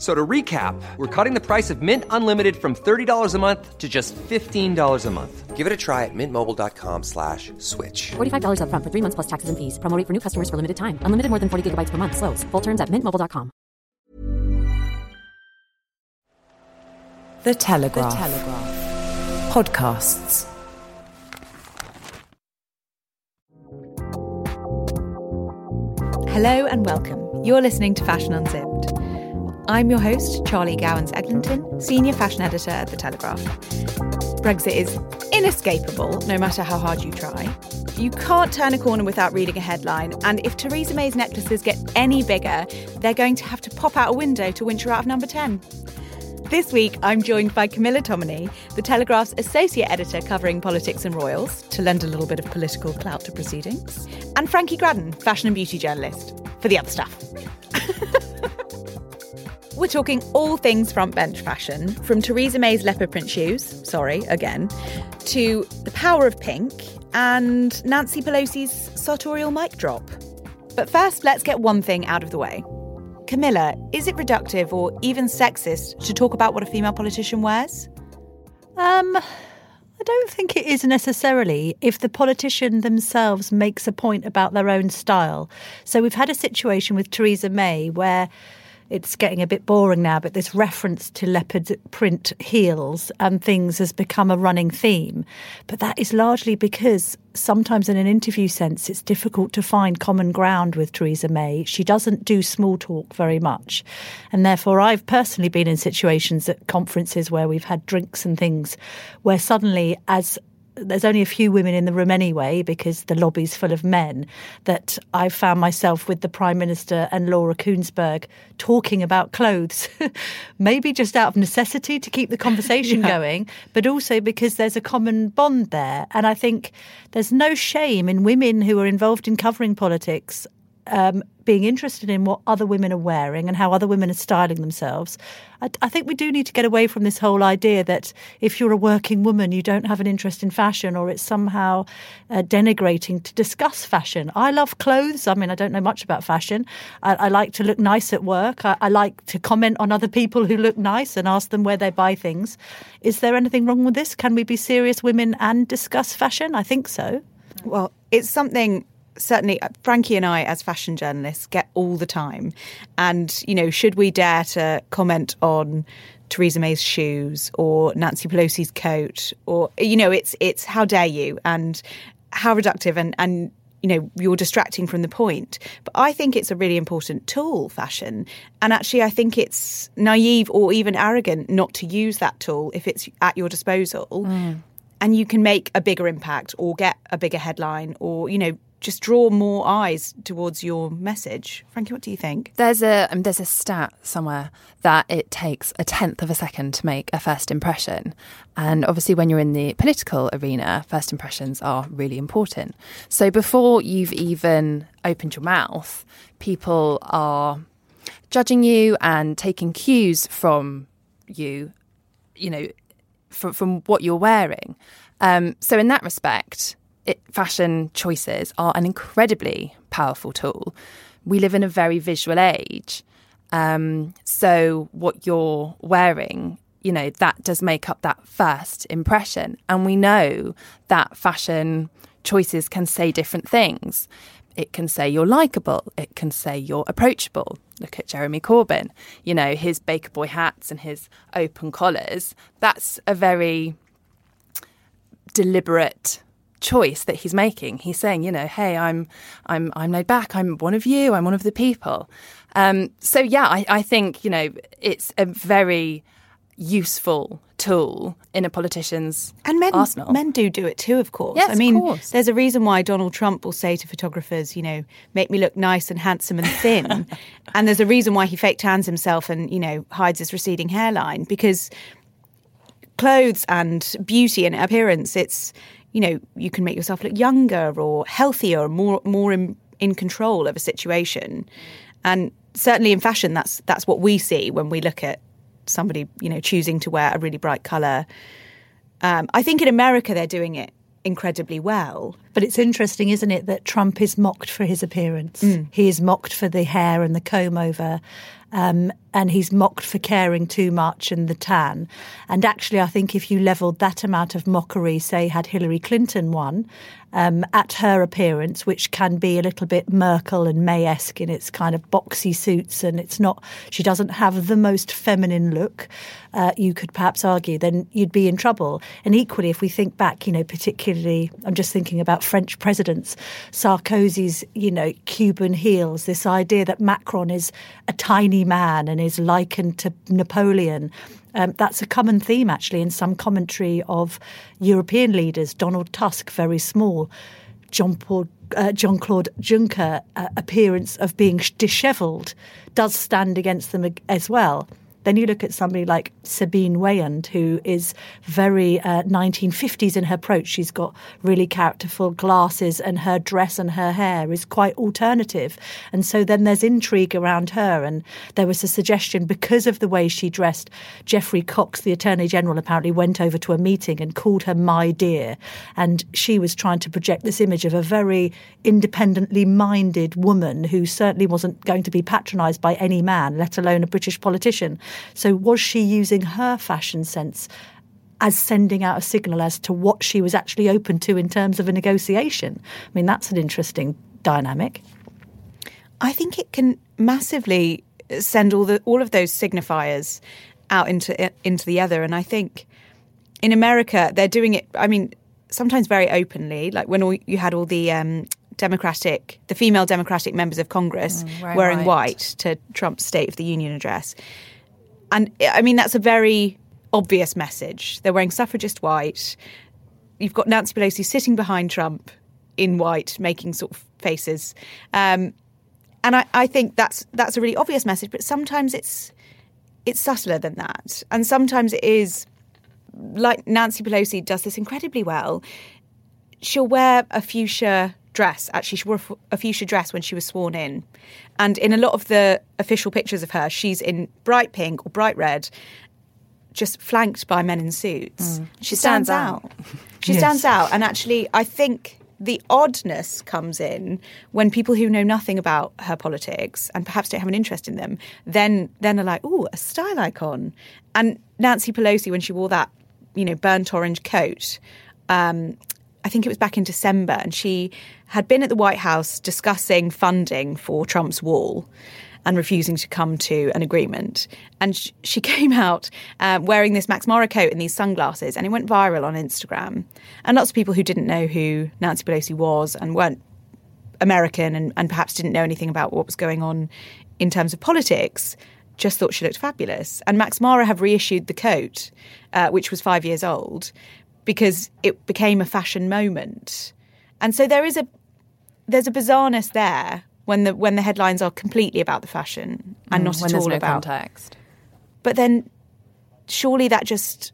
So to recap, we're cutting the price of Mint Unlimited from $30 a month to just $15 a month. Give it a try at mintmobile.com slash switch. $45 upfront for three months plus taxes and fees. Promo rate for new customers for limited time. Unlimited more than 40 gigabytes per month. Slows. Full terms at mintmobile.com. The Telegraph. The Telegraph. Podcasts. Hello and welcome. You're listening to Fashion Unzipped. I'm your host, Charlie Gowans Eglinton, Senior Fashion Editor at The Telegraph. Brexit is inescapable, no matter how hard you try. You can't turn a corner without reading a headline, and if Theresa May's necklaces get any bigger, they're going to have to pop out a window to winch her out of number 10. This week, I'm joined by Camilla Tominey, the Telegraph's associate editor covering politics and royals, to lend a little bit of political clout to proceedings, and Frankie Graddon, fashion and beauty journalist, for the other stuff. We're talking all things front bench fashion, from Theresa May's leopard print shoes, sorry, again, to the power of pink and Nancy Pelosi's sartorial mic drop. But first, let's get one thing out of the way. Camilla, is it reductive or even sexist to talk about what a female politician wears? Um, I don't think it is necessarily if the politician themselves makes a point about their own style. So we've had a situation with Theresa May where it's getting a bit boring now, but this reference to leopard print heels and things has become a running theme. But that is largely because sometimes, in an interview sense, it's difficult to find common ground with Theresa May. She doesn't do small talk very much. And therefore, I've personally been in situations at conferences where we've had drinks and things where suddenly, as there's only a few women in the room anyway because the lobby's full of men that I found myself with the Prime Minister and Laura Kuenssberg talking about clothes, maybe just out of necessity to keep the conversation yeah. going, but also because there's a common bond there. And I think there's no shame in women who are involved in covering politics um, being interested in what other women are wearing and how other women are styling themselves. I, I, think we do need to get away from this whole idea that if you're a working woman, you don't have an interest in fashion or it's somehow uh, denigrating to discuss fashion. I love clothes. I mean, I don't know much about fashion. I, I like to look nice at work. I, I like to comment on other people who look nice and ask them where they buy things. Is there anything wrong with this? Can we be serious women and discuss fashion? I think so. Well, it's something certainly uh, Frankie and I, as fashion journalists, get all the time. And, you know, should we dare to comment on Theresa May's shoes or Nancy Pelosi's coat or, you know, it's, it's how dare you and how reductive and, and, you know, you're distracting from the point. But I think it's a really important tool, fashion. And actually, I think it's naive or even arrogant not to use that tool if it's at your disposal. Mm. And you can make a bigger impact or get a bigger headline or, you know, just draw more eyes towards your message. Frankie, what do you think? There's a um, there's a stat somewhere that it takes a tenth of a second to make a first impression, and obviously when you're in the political arena, first impressions are really important. So before you've even opened your mouth, people are judging you and taking cues from you, you know, from from what you're wearing. Um, so in that respect it, fashion choices are an incredibly powerful tool. We live in a very visual age. Um, so, what you're wearing, you know, that does make up that first impression. And we know that fashion choices can say different things. It can say you're likable, it can say you're approachable. Look at Jeremy Corbyn, you know, his Baker Boy hats and his open collars. That's a very deliberate choice that he's making. He's saying, you know, hey, I'm I'm I'm laid back. I'm one of you. I'm one of the people. Um, so yeah, I, I think you know it's a very useful tool in a politician's and men, arsenal. Men do do it too, of course. Yes, I mean, of course. there's a reason why Donald Trump will say to photographers, you know, make me look nice and handsome and thin. and there's a reason why he fake tans himself and, you know, hides his receding hairline because clothes and beauty and appearance, it's, you know, you can make yourself look younger or healthier or more, more in, in control of a situation. And certainly in fashion, that's that's what we see when we look at somebody, you know, choosing to wear a really bright color. Um, I think in America they're doing it incredibly well. But it's interesting, isn't it, that Trump is mocked for his appearance. He is mocked for the hair and the comb over. Um, and he's mocked for caring too much and the tan. And actually, I think if you levelled that amount of mockery, say, had Hillary Clinton won, um, at her appearance, which can be a little bit Merkel and May esque in its kind of boxy suits, and it's not, she doesn't have the most feminine look, uh, you could perhaps argue, then you'd be in trouble. And equally, if we think back, you know, particularly, I'm just thinking about French presidents, Sarkozy's, you know, Cuban heels, this idea that Macron is a tiny man and is likened to Napoleon. Um, that's a common theme, actually, in some commentary of European leaders. Donald Tusk, very small. John Paul, uh, John Claude Juncker, uh, appearance of being dishevelled, does stand against them as well. Then you look at somebody like Sabine Weyand, who is very uh, 1950s in her approach. She's got really characterful glasses, and her dress and her hair is quite alternative. And so then there's intrigue around her. And there was a suggestion because of the way she dressed, Geoffrey Cox, the Attorney General, apparently went over to a meeting and called her my dear. And she was trying to project this image of a very independently minded woman who certainly wasn't going to be patronised by any man, let alone a British politician. So, was she using her fashion sense as sending out a signal as to what she was actually open to in terms of a negotiation? I mean, that's an interesting dynamic. I think it can massively send all the all of those signifiers out into into the other, and I think in America they're doing it. I mean, sometimes very openly, like when all, you had all the um, Democratic, the female Democratic members of Congress Mm, wearing wearing white. white to Trump's State of the Union address, and I mean that's a very obvious message. They're wearing suffragist white. You've got Nancy Pelosi sitting behind Trump in white, making sort of faces. Um, and I, I think that's that's a really obvious message, but sometimes it's it's subtler than that, and sometimes it is like Nancy Pelosi does this incredibly well. She'll wear a fuchsia dress. Actually, she wore a fuchsia dress when she was sworn in, and in a lot of the official pictures of her, she's in bright pink or bright red, just flanked by men in suits. She stands, stands out. out. She stands out, and actually, I think the oddness comes in when people who know nothing about her politics and perhaps don't have an interest in them then then are like, "Oh, a style icon." And Nancy Pelosi, when she wore that, you know, burnt orange coat, um, think it was back in December, and she had been at the White House discussing funding for Trump's wall and refusing to come to an agreement. And sh- she came out uh, wearing this Max Mara coat and these sunglasses, and it went viral on Instagram. And lots of people who didn't know who Nancy Pelosi was and weren't American and, and perhaps didn't know anything about what was going on in terms of politics just thought she looked fabulous. And Max Mara have reissued the coat, uh, which was five years old, because it became a fashion moment. And so there is a there's a bizarreness there when the when the headlines are completely about the fashion and mm, not at all no about. context. But then, surely that just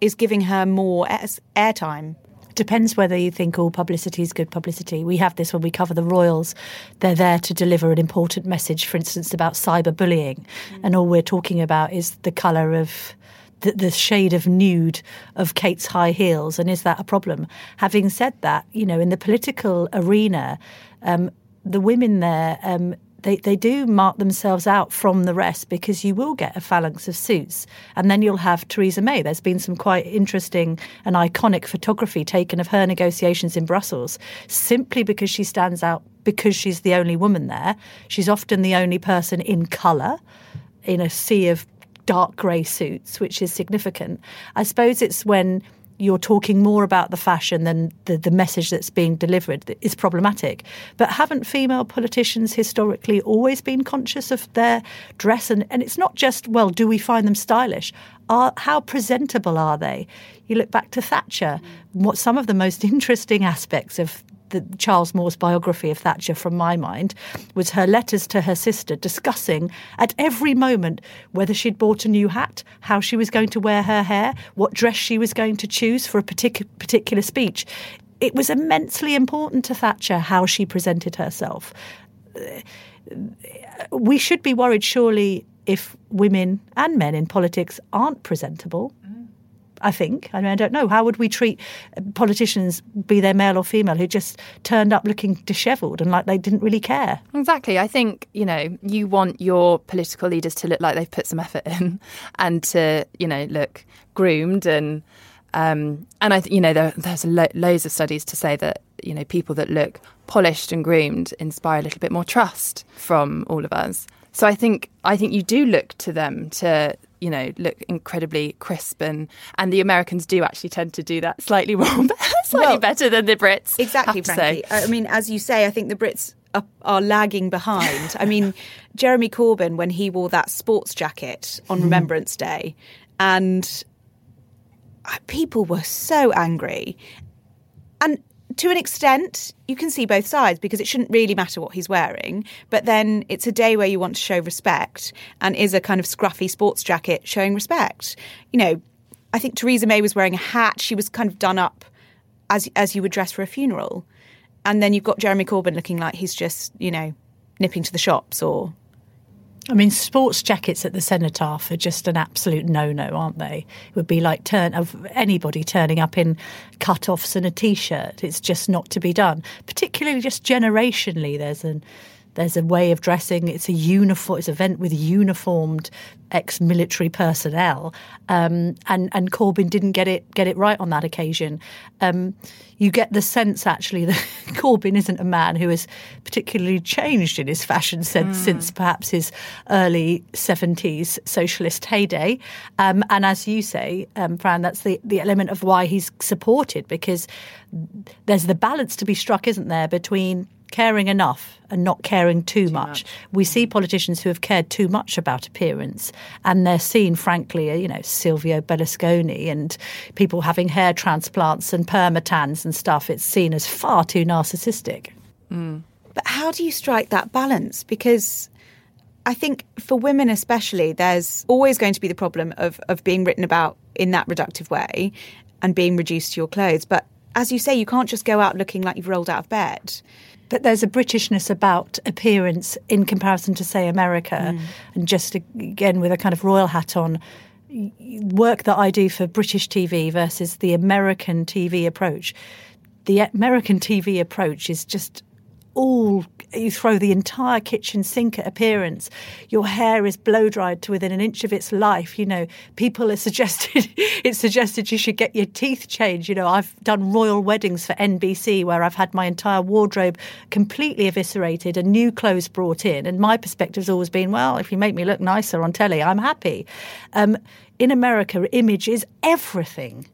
is giving her more air- airtime. Depends whether you think all publicity is good publicity. We have this when we cover the royals. They're there to deliver an important message, for instance, about cyberbullying. Mm. And all we're talking about is the colour of the, the shade of nude of Kate's high heels. And is that a problem? Having said that, you know, in the political arena, um, the women there, um, they, they do mark themselves out from the rest because you will get a phalanx of suits. And then you'll have Theresa May. There's been some quite interesting and iconic photography taken of her negotiations in Brussels simply because she stands out because she's the only woman there. She's often the only person in colour in a sea of dark grey suits, which is significant. I suppose it's when you're talking more about the fashion than the, the message that's being delivered is problematic. But haven't female politicians historically always been conscious of their dress? And, and it's not just, well, do we find them stylish? Are, how presentable are they? You look back to Thatcher, what some of the most interesting aspects of the Charles Moore's biography of Thatcher from my mind was her letters to her sister discussing at every moment whether she'd bought a new hat, how she was going to wear her hair, what dress she was going to choose for a particular particular speech. It was immensely important to Thatcher how she presented herself. We should be worried, surely, if women and men in politics aren't presentable. I think. I mean, I don't know. How would we treat politicians, be they male or female, who just turned up looking dishevelled and like they didn't really care? Exactly. I think, you know, you want your political leaders to look like they've put some effort in and to, you know, look groomed and. Um, and I, th- you know, there, there's lo- loads of studies to say that you know people that look polished and groomed inspire a little bit more trust from all of us. So I think I think you do look to them to you know look incredibly crisp and and the Americans do actually tend to do that slightly more slightly well, better than the Brits. Exactly, Frankie. I mean, as you say, I think the Brits are, are lagging behind. I mean, Jeremy Corbyn when he wore that sports jacket on hmm. Remembrance Day, and uh, people were so angry. To an extent, you can see both sides because it shouldn't really matter what he's wearing. But then it's a day where you want to show respect, and is a kind of scruffy sports jacket showing respect? You know, I think Theresa May was wearing a hat. She was kind of done up as as you would dress for a funeral, and then you've got Jeremy Corbyn looking like he's just you know nipping to the shops or I mean, sports jackets at the cenotaph are just an absolute no-no, aren't they? It would be like turn of anybody turning up in cut-offs and a t-shirt. It's just not to be done. Particularly, just generationally, there's an there's a way of dressing. It's a uniform. It's an event with uniformed ex-military personnel, um, and and Corbyn didn't get it get it right on that occasion. Um, you get the sense actually that Corbyn isn't a man who has particularly changed in his fashion sense mm. since perhaps his early seventies socialist heyday. Um, and as you say, um, Fran, that's the the element of why he's supported because there's the balance to be struck, isn't there, between caring enough and not caring too, too much. much. We see politicians who have cared too much about appearance, and they're seen, frankly, you know, Silvio Berlusconi and people having hair transplants and permatans and stuff. It's seen as far too narcissistic. Mm. But how do you strike that balance? Because I think for women especially, there's always going to be the problem of of being written about in that reductive way and being reduced to your clothes. But as you say, you can't just go out looking like you've rolled out of bed but there's a Britishness about appearance in comparison to, say, America. Mm. And just again, with a kind of royal hat on, work that I do for British TV versus the American TV approach. The American TV approach is just all you throw the entire kitchen sink at appearance. Your hair is blow dried to within an inch of its life. You know, people are suggested it's suggested you should get your teeth changed. You know, I've done royal weddings for NBC where I've had my entire wardrobe completely eviscerated and new clothes brought in. And my perspective has always been, well, if you make me look nicer on telly, I'm happy. Um, in America, image is everything.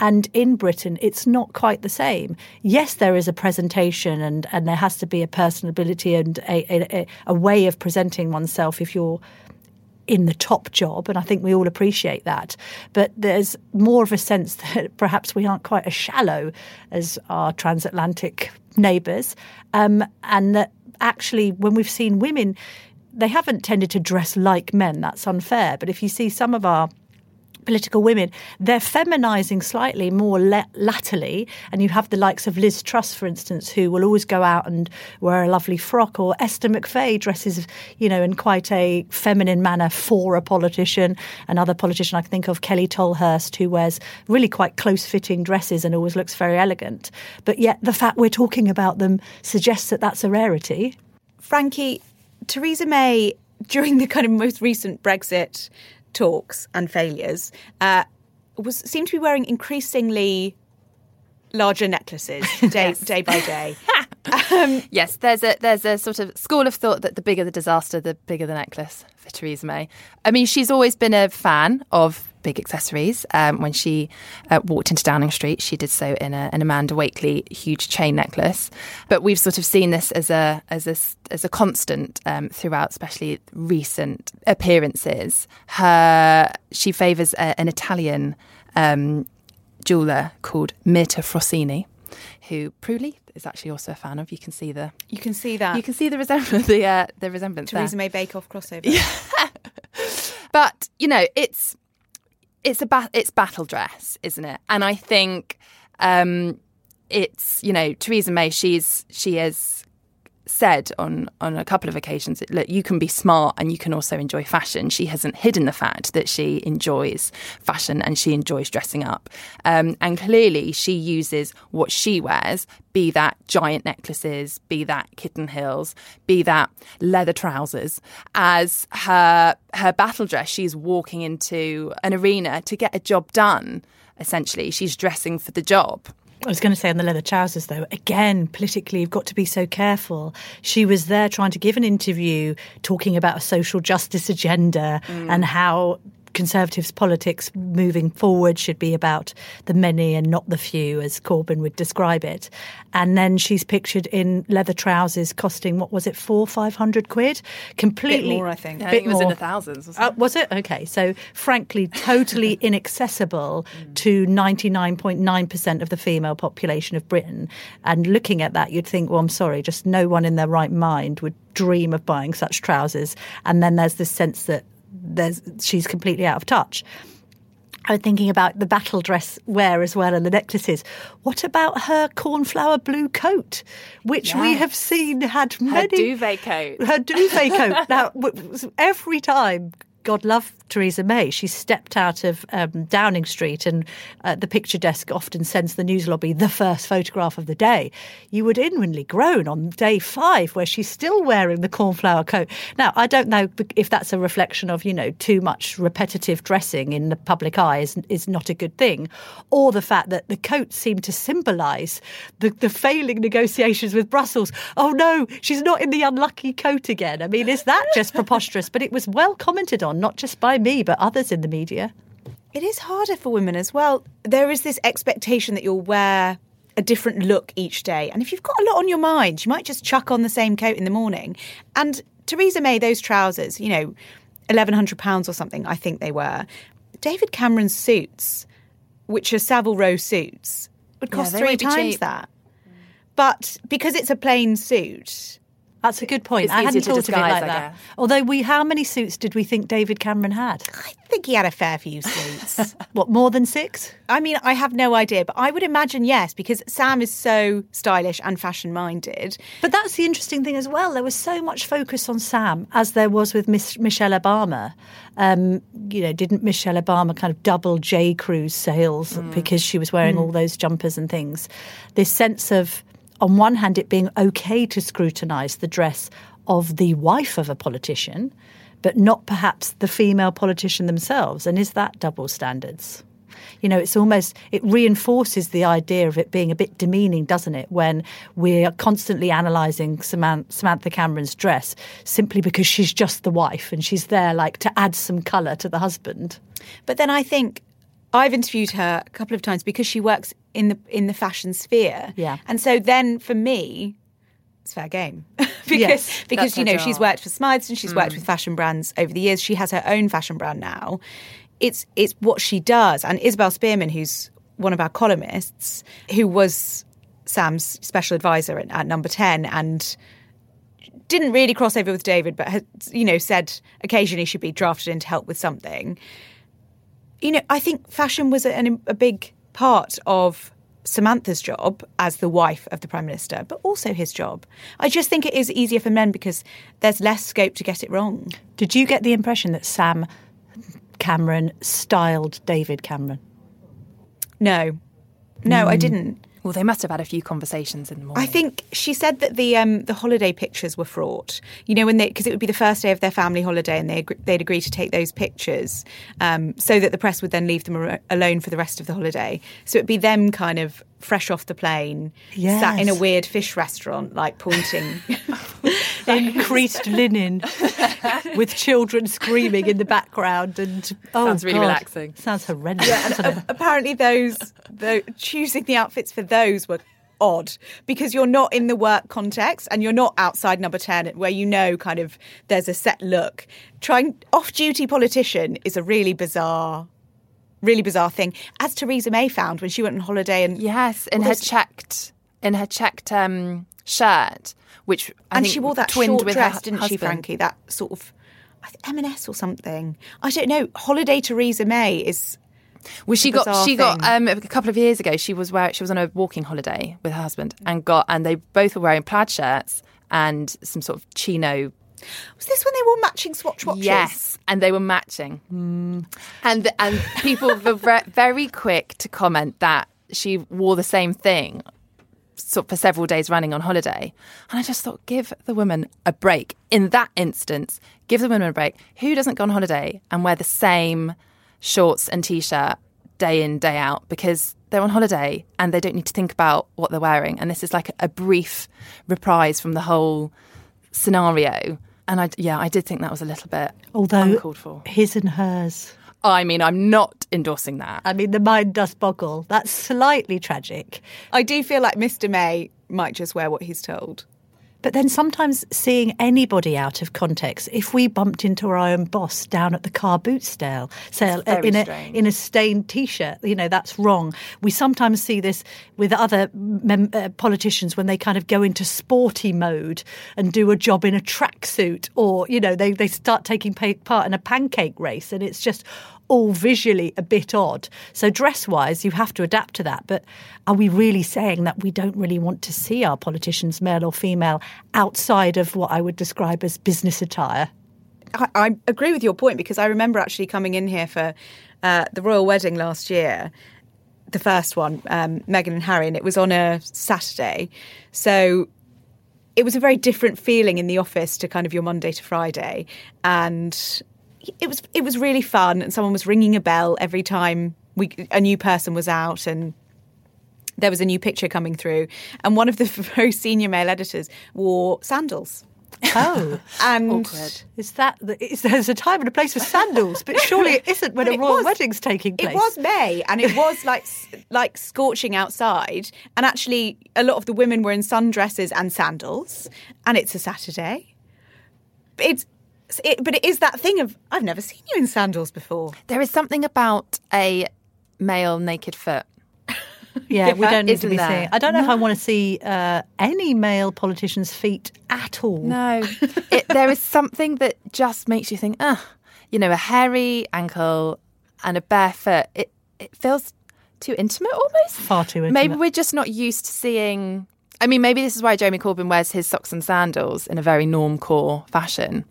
And in Britain, it's not quite the same. Yes, there is a presentation and, and there has to be a personability and a, a, a way of presenting oneself if you're in the top job, and I think we all appreciate that. But there's more of a sense that perhaps we aren't quite as shallow as our transatlantic neighbours, um, and that actually, when we've seen women, they haven't tended to dress like men. That's unfair. But if you see some of our political women, they're feminizing slightly more le- latterly. And you have the likes of Liz Truss, for instance, who will always go out and wear a lovely frock, or Esther McVey dresses, you know, in quite a feminine manner for a politician. Another politician I can think of, Kelly Tolhurst, who wears really quite close fitting dresses and always looks very elegant. But yet the fact we're talking about them suggests that that's a rarity. Frankie, Theresa May, during the kind of most recent Brexit talks and failures uh, was seemed to be wearing increasingly larger necklaces day yes. day by day. um, yes, there's a there's a sort of school of thought that the bigger the disaster, the bigger the necklace for Theresa May. I mean, she's always been a fan of big accessories. Um, when she uh, walked into Downing Street, she did so in a, an Amanda Wakeley huge chain necklace. But we've sort of seen this as a as a as a constant um, throughout, especially recent appearances. Her she favours a, an Italian um, jeweler called Mirta Frosini, who Prue Leith is actually also a fan of. You can see the You can see that. you can see the resemblance the uh, the resemblance there. Theresa May Bake Off crossover. But you know, it's it's a ba- it's battle dress, isn't it? And I think um, it's you know Theresa May. She's she has said on on a couple of occasions that you can be smart and you can also enjoy fashion. She hasn't hidden the fact that she enjoys fashion and she enjoys dressing up. Um, and clearly she uses what she wears be that giant necklaces be that kitten heels be that leather trousers as her her battle dress. She's walking into an arena to get a job done essentially. She's dressing for the job I was going to say on the leather trousers, though, again, politically, you've got to be so careful. She was there trying to give an interview talking about a social justice agenda mm. and how Conservatives' politics moving forward should be about the many and not the few, as Corbyn would describe it. And then she's pictured in leather trousers costing, what was it, four, five hundred quid? Completely. more, I think. I bit think it was in the thousands wasn't Uh, was it? Okay. So, frankly, totally inaccessible to 99.9% of the female population of Britain. And looking at that, you'd think, well, I'm sorry, just no one in their right mind would dream of buying such trousers. And then there's this sense that there's, she's completely out of touch. I'm thinking about the battle dress wear as well and the necklaces. What about her cornflower blue coat, which we have seen had her many duvet coat her duvet coat. Now, every time, God love Theresa May, she stepped out of um, Downing Street, and uh, the picture desk often sends the news lobby the first photograph of the day. You would inwardly groan on day five, where she's still wearing the cornflower coat. Now, I don't know if that's a reflection of you know too much repetitive dressing in the public eye is, is not a good thing, or the fact that the coat seemed to symbolise the, the failing negotiations with Brussels. Oh no, she's not in the unlucky coat again. I mean, is that just preposterous? But it was well commented on, not just by me, but others in the media. It is harder for women as well. There is this expectation that you'll wear a different look each day. And if you've got a lot on your mind, you might just chuck on the same coat in the morning. And Theresa May, those trousers, you know, £1,100 or something, I think they were. David Cameron's suits, which are Savile Row suits, would cost they three times cheap. that. But because it's a plain suit, That's a good point. It's I hadn't to thought of it disguise, like that. Although we, how many suits did we think David Cameron had? I think he had a fair few suits. What more than six? I mean, I have no idea, but I would imagine yes, because Sam is so stylish and fashion minded. But that's the interesting thing as well. There was so much focus on Sam, as there was with Miss Michelle Obama. Um, you know, didn't Michelle Obama kind of double J. Crew's sales because she was wearing all those jumpers and things? This sense of, on one hand, it being okay to scrutinise the dress of the wife of a politician, but not perhaps the female politician themselves. And is that double standards? You know, it's almost, it reinforces the idea of it being a bit demeaning, doesn't it, when we're constantly analysing Saman- Samantha Cameron's dress simply because she's just the wife and she's there like to add some colour to the husband. But then I think I've interviewed her a couple of times because she works in the in the fashion sphere. Yeah. And so then for me, it's fair game. because Yes, because you know, she's worked for Smythson and she's worked with fashion brands over the years. She has her own fashion brand now. It's it's what she does. And Isabel Spearman, who's one of our columnists, who was Sam's special advisor at, at number 10 and didn't really cross over with David, but had, you know, said occasionally she'd be drafted in to help with something. You know, I think fashion was a, a big part of Samantha's job as the wife of the Prime Minister, but also his job. I just think it is easier for men because there's less scope to get it wrong. Did you get the impression that Sam Cameron styled David Cameron? No, no, I hmm. didn't. Well, they must have had a few conversations in the morning. I think she said that the um, the holiday pictures were fraught. You know, when they because it would be the first day of their family holiday, and they agr- they'd agree to take those pictures, um, so that the press would then leave them ar- alone for the rest of the holiday. So it'd be them kind of fresh off the plane, sat in a weird fish restaurant, like pointing. in creased linen with children screaming in the background. And oh, Sounds really God. relaxing. Sounds horrendous. doesn't it? apparently those the choosing the outfits for those were odd because you're not in the work context and you're not outside number 10 where you know kind of there's a set look trying off-duty politician is a really bizarre really bizarre thing as theresa may found when she went on holiday and Yes, in Well, her checked in her checked um, shirt, which I and think she wore that twinned short with dress her didn't she frankie that sort of I think M&S or something. I don't know. Holiday Theresa May is Well, she got she got um, a couple of years ago. She was where she was on a walking holiday with her husband, and got and they both were wearing plaid shirts and some sort of chino. Was this when they wore matching swatch watches? Yes, and they were matching, and and people were very quick to comment that she wore the same thing. Sort for several days running on holiday, and I just thought, give the woman a break. In that instance, give the woman a break. Who doesn't go on holiday and wear the same shorts and t-shirt day in day out because they're on holiday and they don't need to think about what they're wearing and this is like a brief reprise from the whole scenario and I yeah I did think that was a little bit Although uncalled for his and hers. I mean I'm not endorsing that I mean, the mind does boggle. That's slightly tragic. I do feel like Mr. May might just wear what he's told. But then sometimes seeing anybody out of context, if we bumped into our own boss down at the car boot sale, sale uh, very in a in a stained t-shirt, you know that's wrong. We sometimes see this with other mem- uh, politicians when they kind of go into sporty mode and do a job in a tracksuit, or you know they they start taking pa- part in a pancake race, and it's just all visually a bit odd. So dress wise, you have to adapt to that. But are we really saying that we don't really want to see our politicians, male or female, outside of what I would describe as business attire? I, I agree with your point because I remember actually coming in here for uh, the royal wedding last year, the first one, um, Meghan and Harry, and it was on a Saturday. So it was a very different feeling in the office to kind of your Monday to Friday, and it was it was really fun. And someone was ringing a bell every time we a new person was out, and there was a new picture coming through, and one of the very senior male editors wore sandals. Oh, And is that the, is, there's a time and a place for sandals, but surely it isn't when a royal was- wedding's taking place. It was May, and it was like like scorching outside. And actually, a lot of the women were in sundresses and sandals. And it's a Saturday. But It's it, but it is that thing of I've never seen you in sandals before. there is something about a male naked foot Yeah, we don't need to be there? seeing. I don't know if I want to see uh, any male politician's feet at all. No, it, there is something that just makes you think, ah, you know, a hairy ankle and a bare foot. It it feels too intimate, almost. Far too intimate. Maybe we're just not used to seeing. I mean, maybe this is why Jeremy Corbyn wears his socks and sandals in a very norm core fashion,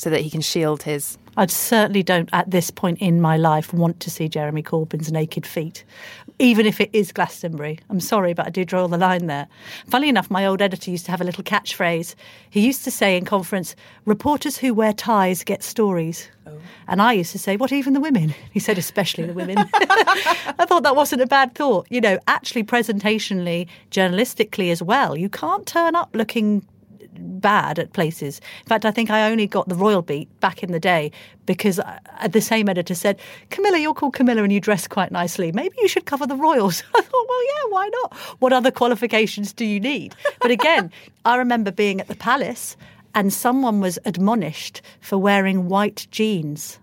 so that he can shield his. I certainly don't, at this point in my life, want to see Jeremy Corbyn's naked feet, even if it is Glastonbury. I'm sorry, but I do draw the line there. Funnily enough, my old editor used to have a little catchphrase. He used to say in conference, reporters who wear ties get stories. Oh. And I used to say, what, even the women? He said, especially the women. I thought that wasn't a bad thought. You know, actually, presentationally, journalistically as well, you can't turn up looking bad at places. In fact, I think I only got the royal beat back in the day because uh, the same editor said, Camilla, you're called Camilla and you dress quite nicely. Maybe you should cover the royals. I thought, well, yeah, why not? What other qualifications do you need? But again, I remember being at the palace and someone was admonished for wearing white jeans.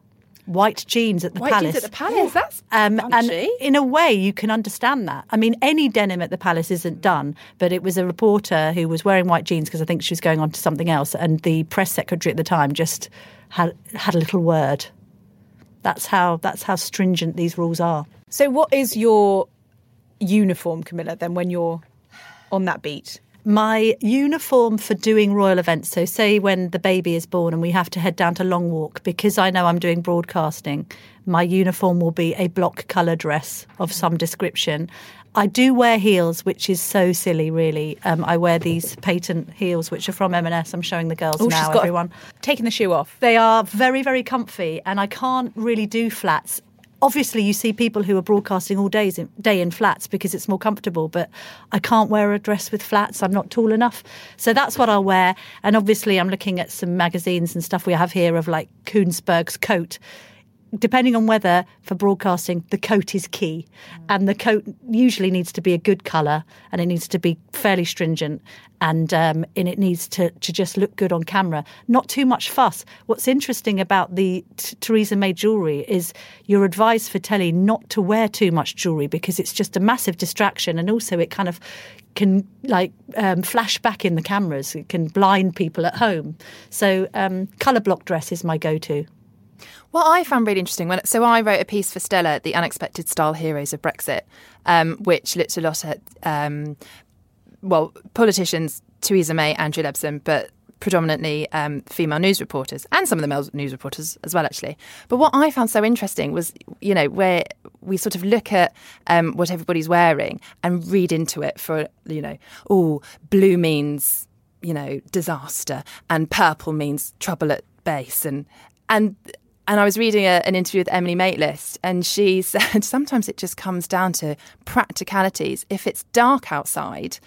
White jeans at the White palace. jeans at the palace. That's Um, and in a way, you can understand that. I mean, any denim at the palace isn't done, but it was a reporter who was wearing white jeans because I think she was going on to something else, and the press secretary at the time just had had a little word. That's how that's how stringent these rules are. So, what is your uniform, Camilla? Then, when you're on that beat, My uniform for doing royal events, so say when the baby is born and we have to head down to Long Walk, because I know I'm doing broadcasting, my uniform will be a block colour dress of some description. I do wear heels, which is so silly, really. Um, I wear these patent heels, which are from M&S. I'm showing the girls oh, now, she's got everyone. taking the shoe off. They are very, very comfy, and I can't really do flats obviously you see people who are broadcasting all days in, day in flats because it's more comfortable but i can't wear a dress with flats. I'm not tall enough. So that's what i'll wear. And obviously i'm looking at some magazines and stuff we have here of like Kuenssberg's coat depending on whether for broadcasting the coat is key. And the coat usually needs to be a good colour and it needs to be fairly stringent and um, and it needs to, to just look good on camera. Not too much fuss. What's interesting about the t- Theresa May jewellery is you're advised for telly not to wear too much jewellery because it's just a massive distraction and also it kind of can like um, flash back in the cameras. It can blind people at home. So um, colour block dress is my go-to what I found really interesting when so I wrote a piece for Stella, the unexpected style heroes of Brexit, um, which looked a lot at um, well politicians, Theresa May, Andrea Leadsom, but predominantly um, female news reporters and some of the male news reporters as well, actually. But what I found so interesting was, you know, where we sort of look at um, what everybody's wearing and read into it for, you know, oh, blue means, you know, disaster and purple means trouble at base and and and I was reading a, an interview with Emily Maitlis, and she said sometimes it just comes down to practicalities. If it's dark outside,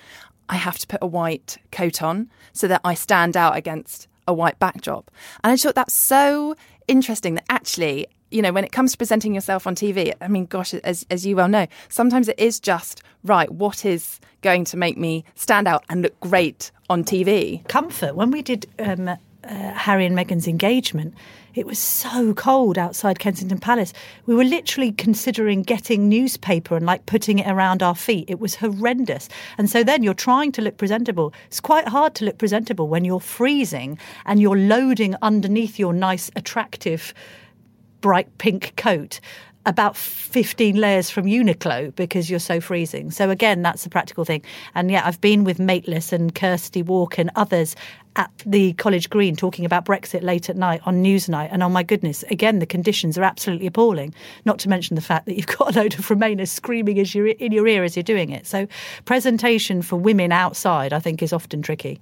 I have to put a white coat on so that I stand out against a white backdrop. And I thought that's so interesting that actually, you know, when it comes to presenting yourself on TV, I mean, gosh, as, as you well know, sometimes it is just right. What is going to make me stand out and look great on TV? Comfort. When we did um, uh, Harry and Meghan's engagement, it was so cold outside Kensington Palace. We were literally considering getting newspaper and like putting it around our feet. It was horrendous. And so then you're trying to look presentable. It's quite hard to look presentable when you're freezing and you're loading underneath your nice, attractive, bright pink coat about 15 layers from Uniqlo because you're so freezing. So again, that's a practical thing. And yeah, I've been with Maitlis and Kirsty Wark and others at the College Green talking about Brexit late at night on Newsnight. And oh my goodness, again, the conditions are absolutely appalling. Not to mention the fact that you've got a load of Remainers screaming as you're in your ear as you're doing it. So presentation for women outside, I think, is often tricky.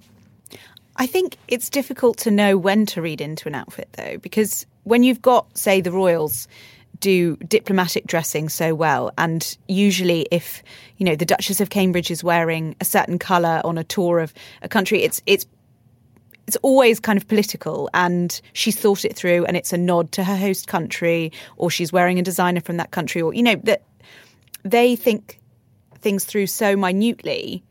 I think it's difficult to know when to read into an outfit, though, because when you've got, say, the Royals do diplomatic dressing so well. And usually, if you know the Duchess of Cambridge is wearing a certain colour on a tour of a country, it's it's it's always kind of political and she's thought it through and it's a nod to her host country or she's wearing a designer from that country or you know that they think things through so minutely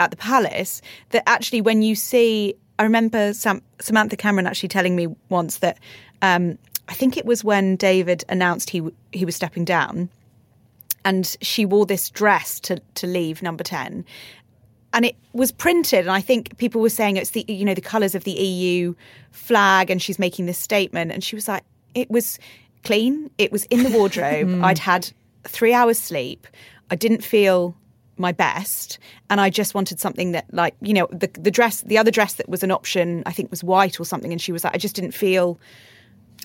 at the palace that actually when you see I remember Sam, Samantha Cameron actually telling me once that um, I think it was when David announced he he was stepping down, and she wore this dress to to leave Number Ten, and it was printed. And I think people were saying it's the you know the colours of the EU flag, and she's making this statement, and she was like, it was clean, it was in the wardrobe. Hmm. I'd had three hours sleep. I didn't feel my best and I just wanted something that like you know the the dress the other dress that was an option I think was white or something and she was like I just didn't feel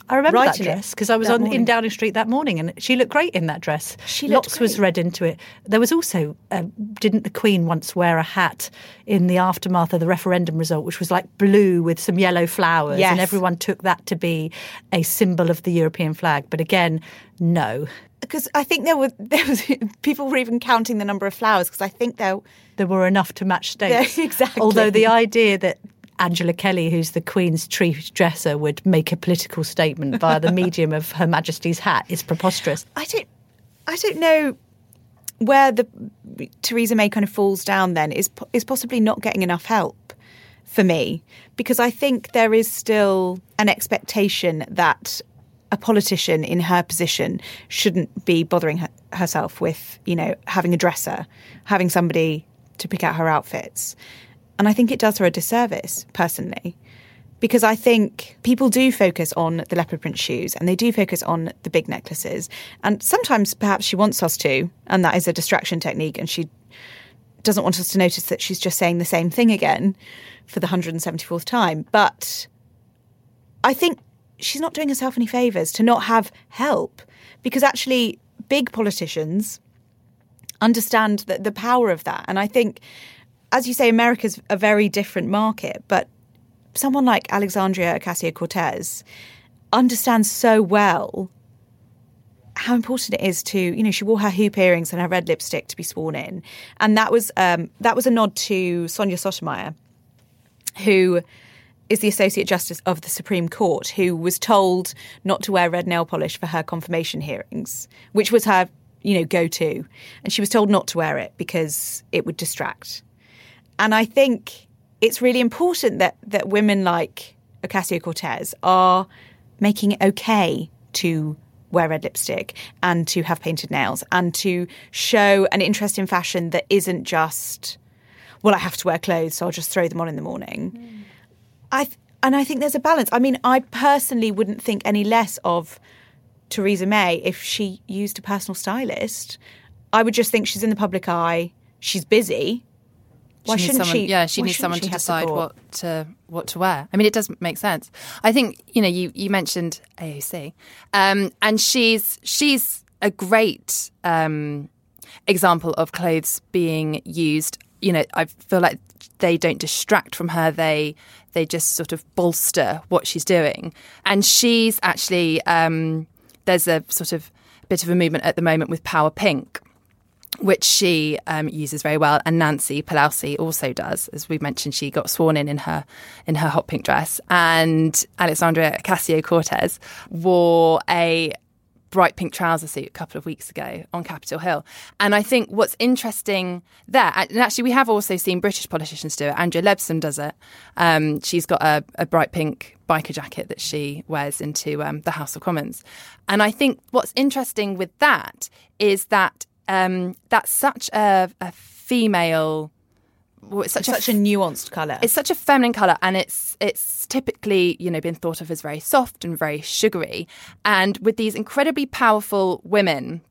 I remember that dress because I was on morning. in Downing Street that morning, and she looked great in that dress. She lots was read into it. There was also uh, didn't the Queen once wear a hat in the aftermath of the referendum result, which was like blue with some yellow flowers, yes. and everyone took that to be a symbol of the European flag. But again, no. Because I think there were there was people were even counting the number of flowers because I think there there were enough to match states. Yeah, exactly. Although the idea that Angela Kelly, who's the Queen's chief dresser, would make a political statement via the medium of Her Majesty's hat is preposterous. I don't, I don't know where the Theresa May kind of falls down. Then is is possibly not getting enough help for me because I think there is still an expectation that a politician in her position shouldn't be bothering her, herself with you know having a dresser, having somebody to pick out her outfits. And I think it does her a disservice, personally, because I think people do focus on the leopard print shoes and they do focus on the big necklaces. And sometimes perhaps she wants us to, and that is a distraction technique, and she doesn't want us to notice that she's just saying the same thing again for the 174th time. But I think she's not doing herself any favours to not have help because actually, big politicians understand the, the power of that. And I think as you say, America's a very different market, but someone like Alexandria Ocasio Cortez understands so well how important it is to you know she wore her hoop earrings and her red lipstick to be sworn in, and that was um, that was a nod to Sonia Sotomayor, who is the Associate Justice of the Supreme Court, who was told not to wear red nail polish for her confirmation hearings, which was her you know go to, and she was told not to wear it because it would distract. And I think it's really important that that women like Ocasio Cortez are making it okay to wear red lipstick and to have painted nails and to show an interest in fashion that isn't just, well, I have to wear clothes, so I'll just throw them on in the morning. Mm. I th- and I think there's a balance. I mean, I personally wouldn't think any less of Theresa May if she used a personal stylist. I would just think she's in the public eye. She's busy. Why she shouldn't someone, she? Yeah, she needs someone she to decide support? what to what to wear. I mean, it does make sense. I think you know you you mentioned AOC, um, and she's she's a great um, example of clothes being used. You know, I feel like they don't distract from her. They they just sort of bolster what she's doing, and she's actually um, there's a sort of bit of a movement at the moment with Power Pink which she um, uses very well, and Nancy Pelosi also does. As we mentioned, she got sworn in in her in her hot pink dress, and Alexandria Ocasio Cortez wore a bright pink trouser suit a couple of weeks ago on Capitol Hill. And I think what's interesting there, and actually we have also seen British politicians do it. Andrea Leadsom does it. Um, she's got a, a, bright pink biker jacket that she wears into um, the House of Commons. And I think what's interesting with that is that um, that's such a, a female. Well, it's such, it's a, such a nuanced color. It's such a feminine color, and it's it's typically you know been thought of as very soft and very sugary. And with these incredibly powerful women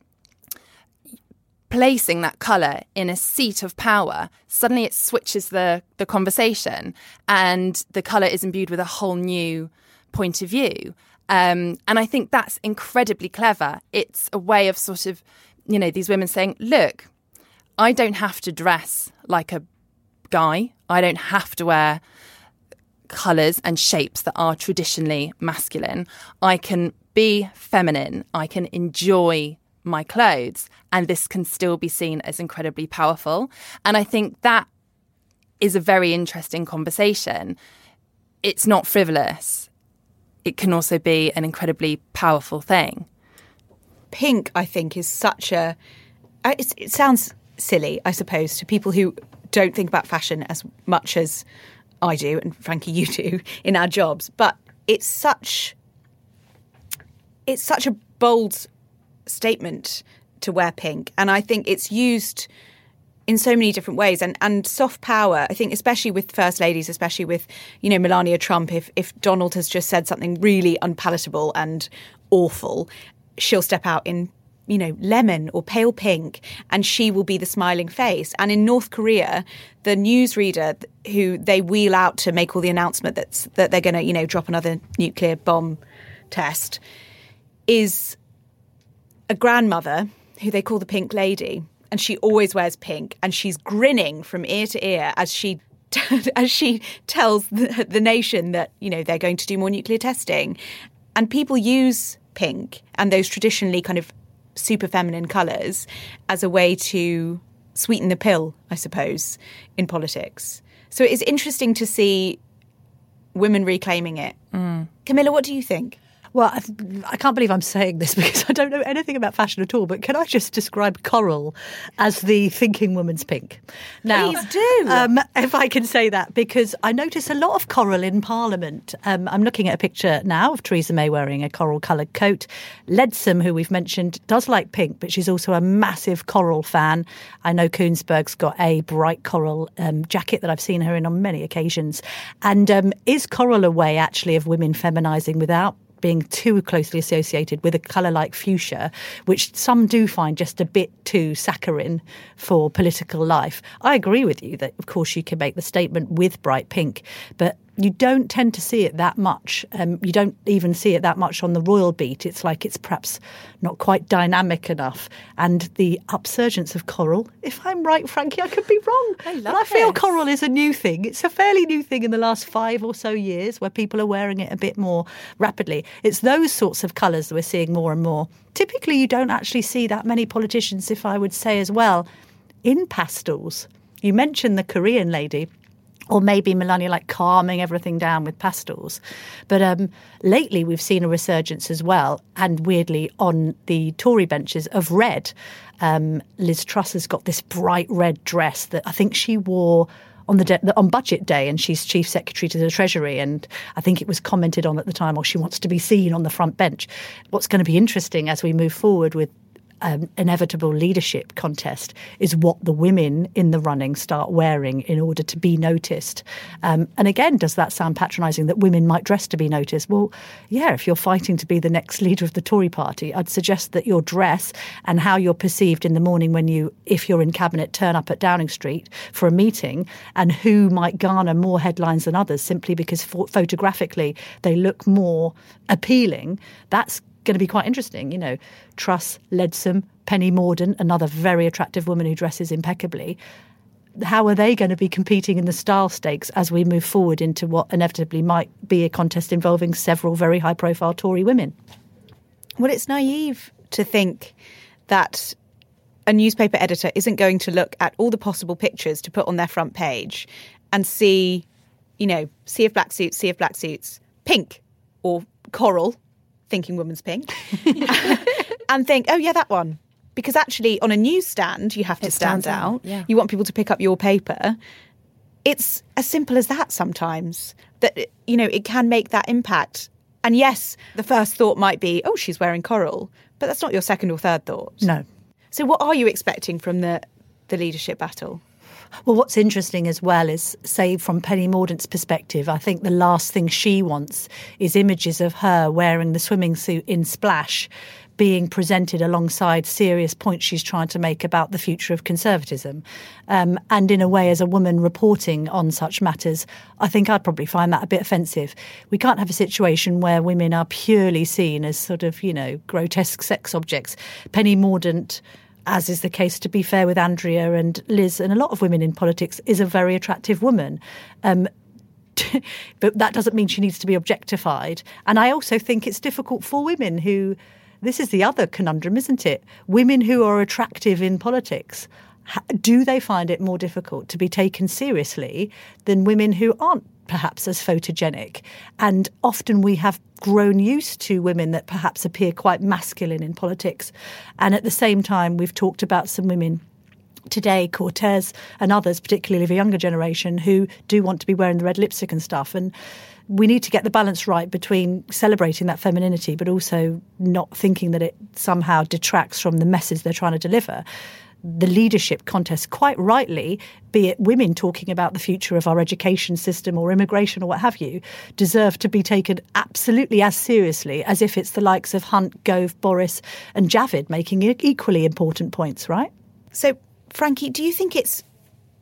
placing that color in a seat of power, suddenly it switches the the conversation, and the color is imbued with a whole new point of view. Um, and I think that's incredibly clever. It's a way of sort of you know, these women saying, look, I don't have to dress like a guy. I don't have to wear colours and shapes that are traditionally masculine. I can be feminine. I can enjoy my clothes. And this can still be seen as incredibly powerful. And I think that is a very interesting conversation. It's not frivolous, it can also be an incredibly powerful thing pink, I think, is such a. It sounds silly, I suppose, to people who don't think about fashion as much as I do, and frankly, you do in our jobs. But it's such. It's such a bold statement to wear pink, and I think it's used in so many different ways and and soft power i think especially with first ladies especially with you know melania trump if if donald has just said something really unpalatable and awful she'll step out in you know, lemon or pale pink, and she will be the smiling face. And in North Korea, the newsreader who they wheel out to make all the announcement that's, that they're going to, you know, drop another nuclear bomb test is a grandmother who they call the Pink Lady. And she always wears pink, and she's grinning from ear to ear as she as she tells the, the nation that you know they're going to do more nuclear testing. And people use pink and those traditionally kind of super feminine colours as a way to sweeten the pill, I suppose, in politics. So it is interesting to see women reclaiming it. Mm. Camilla, what do you think? Well, I've, I can not believe I'm saying this because I don't know anything about fashion at all. But can I just describe coral as the thinking woman's pink? Now, please do. Um, if I can say that, because I notice a lot of coral in Parliament. Um, I'm looking at a picture now of Theresa May wearing a coral-coloured coat. Leadsom, who we've mentioned, does like pink, but she's also a massive coral fan. I know Kuenssberg's got a bright coral um, jacket that I've seen her in on many occasions. And um, is coral a way actually of women feminising without being too closely associated with a colour like fuchsia, which some do find just a bit too saccharine for political life. I agree with you that, of course, you can make the statement with bright pink, but you don't tend to see it that much. Um, you don't even see it that much on the royal beat. It's like it's perhaps not quite dynamic enough. And the upsurgence of coral, if I'm right, Frankie, I could be wrong. I love but I feel this. coral is a new thing. It's a fairly new thing in the last five or so years where people are wearing it a bit more rapidly. It's those sorts of colours that we're seeing more and more. Typically, you don't actually see that many politicians, if I would say as well, in pastels. You mentioned the Korean lady or maybe Melania like calming everything down with pastels. But um, lately we've seen a resurgence as well, and weirdly on the Tory benches of red. Um, Liz Truss has got this bright red dress that I think she wore on the de- on budget day, and she's chief secretary to the Treasury. And I think it was commented on at the time, or she wants to be seen on the front bench. What's going to be interesting as we move forward with um, inevitable leadership contest is what the women in the running start wearing in order to be noticed. Um, and again, does that sound patronising that women might dress to be noticed? Well, yeah, if you're fighting to be the next leader of the Tory party, I'd suggest that your dress and how you're perceived in the morning when you, if you're in cabinet, turn up at Downing Street for a meeting and who might garner more headlines than others simply because pho- photographically they look more appealing. That's going to be quite interesting. You know, Truss, Leadsom, Penny Mordaunt, another very attractive woman who dresses impeccably. How are they going to be competing in the style stakes as we move forward into what inevitably might be a contest involving several very high profile Tory women? Well, it's naive to think that a newspaper editor isn't going to look at all the possible pictures to put on their front page and see, you know, sea of black suits, sea of black suits, pink or coral, thinking woman's pink, and think, oh, yeah, that one. Because actually, on a newsstand, you have to It stand out, out. yeah. You want people to pick up your paper. It's as simple as that sometimes, that, you know, it can make that impact. And yes, the first thought might be, oh, she's wearing coral, but that's not your second or third thought. No. So, what are you expecting from the, the leadership battle? Well, what's interesting as well is, say, from Penny Mordaunt's perspective, I think the last thing she wants is images of her wearing the swimming suit in Splash being presented alongside serious points she's trying to make about the future of conservatism. Um, and in a way, as a woman reporting on such matters, I think I'd probably find that a bit offensive. We can't have a situation where women are purely seen as sort of, you know, grotesque sex objects. Penny Mordaunt as is the case, to be fair, with Andrea and Liz and a lot of women in politics, is a very attractive woman. Um, but that doesn't mean she needs to be objectified. And I also think it's difficult for women who, this is the other conundrum, isn't it? Women who are attractive in politics. Do they find it more difficult to be taken seriously than women who aren't perhaps as photogenic? And often we have grown used to women that perhaps appear quite masculine in politics. And at the same time, we've talked about some women today, Cortez and others, particularly a younger generation, who do want to be wearing the red lipstick and stuff. And we need to get the balance right between celebrating that femininity, but also not thinking that it somehow detracts from the message they're trying to deliver. The leadership contest, quite rightly, be it women talking about the future of our education system or immigration or what have you, deserve to be taken absolutely as seriously as if it's the likes of Hunt, Gove, Boris, and Javid making equally important points, right? So, Frankie, do you think it's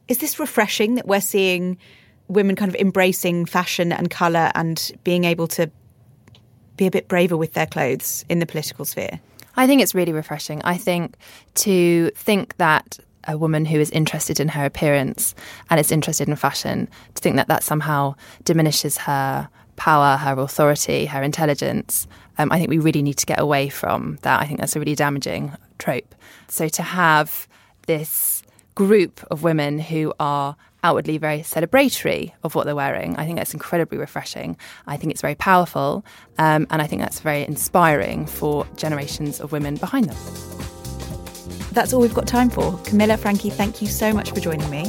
is this refreshing that we're seeing women kind of embracing fashion and colour and being able to be a bit braver with their clothes in the political sphere? I think it's really refreshing. I think to think that a woman who is interested in her appearance and is interested in fashion, to think that that somehow diminishes her power, her authority, her intelligence, um, I think we really need to get away from that. I think that's a really damaging trope. So to have this group of women who are outwardly very celebratory of what they're wearing. I think that's incredibly refreshing. I think it's very powerful, um, and I think that's very inspiring for generations of women behind them. That's all we've got time for. Camilla, Frankie, thank you so much for joining me.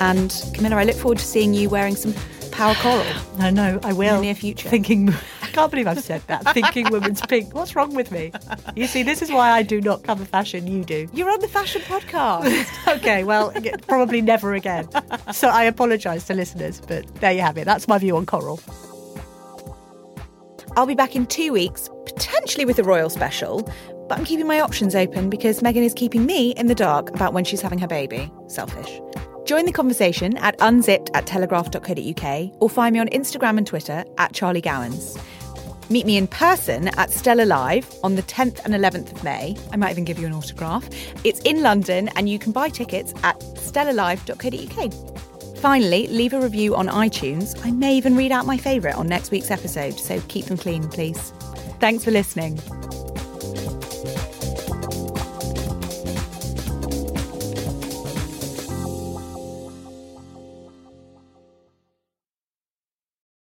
And Camilla, I look forward to seeing you wearing some power coral. I know, I will. In the near future. Thinking, I can't believe I've said that. Thinking women's pink. What's wrong with me? You see, this is why I do not cover fashion. You do. You're on the fashion podcast. okay, well, probably never again. So I apologise to listeners, but there you have it. That's my view on coral. I'll be back in two weeks, potentially with a royal special, but I'm keeping my options open because Meghan is keeping me in the dark about when she's having her baby. Selfish. Join the conversation at unzipped at telegraph.co.uk or find me on Instagram and Twitter at Charlie Gowans. Meet me in person at Stella Live on the 10th and 11th of May. I might even give you an autograph. It's in London and you can buy tickets at stellalive.co.uk. Finally, leave a review on iTunes. I may even read out my favourite on next week's episode, so keep them clean, please. Thanks for listening.